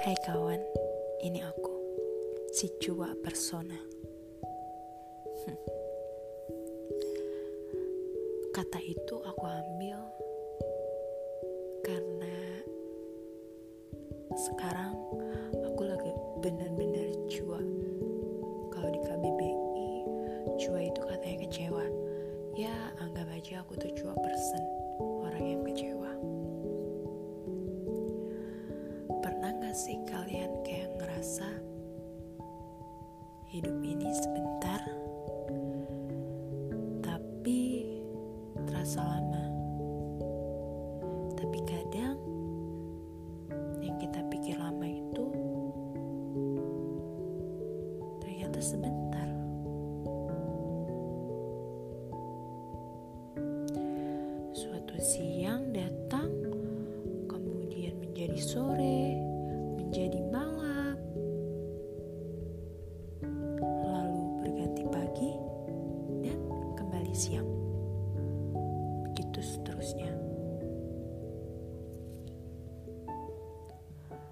Hai kawan, ini aku, si Cua Persona. Kata itu aku ambil karena sekarang aku lagi benar-benar cua. Kalau di KBBI, cua itu katanya kecewa. Ya, anggap aja aku tuh cua person, orang yang kecewa. Pernah sih kalian kayak ngerasa hidup ini sebentar, tapi terasa lama. Tapi kadang yang kita pikir lama itu ternyata sebentar. Suatu siang datang, kemudian menjadi sore, siang. Begitu seterusnya.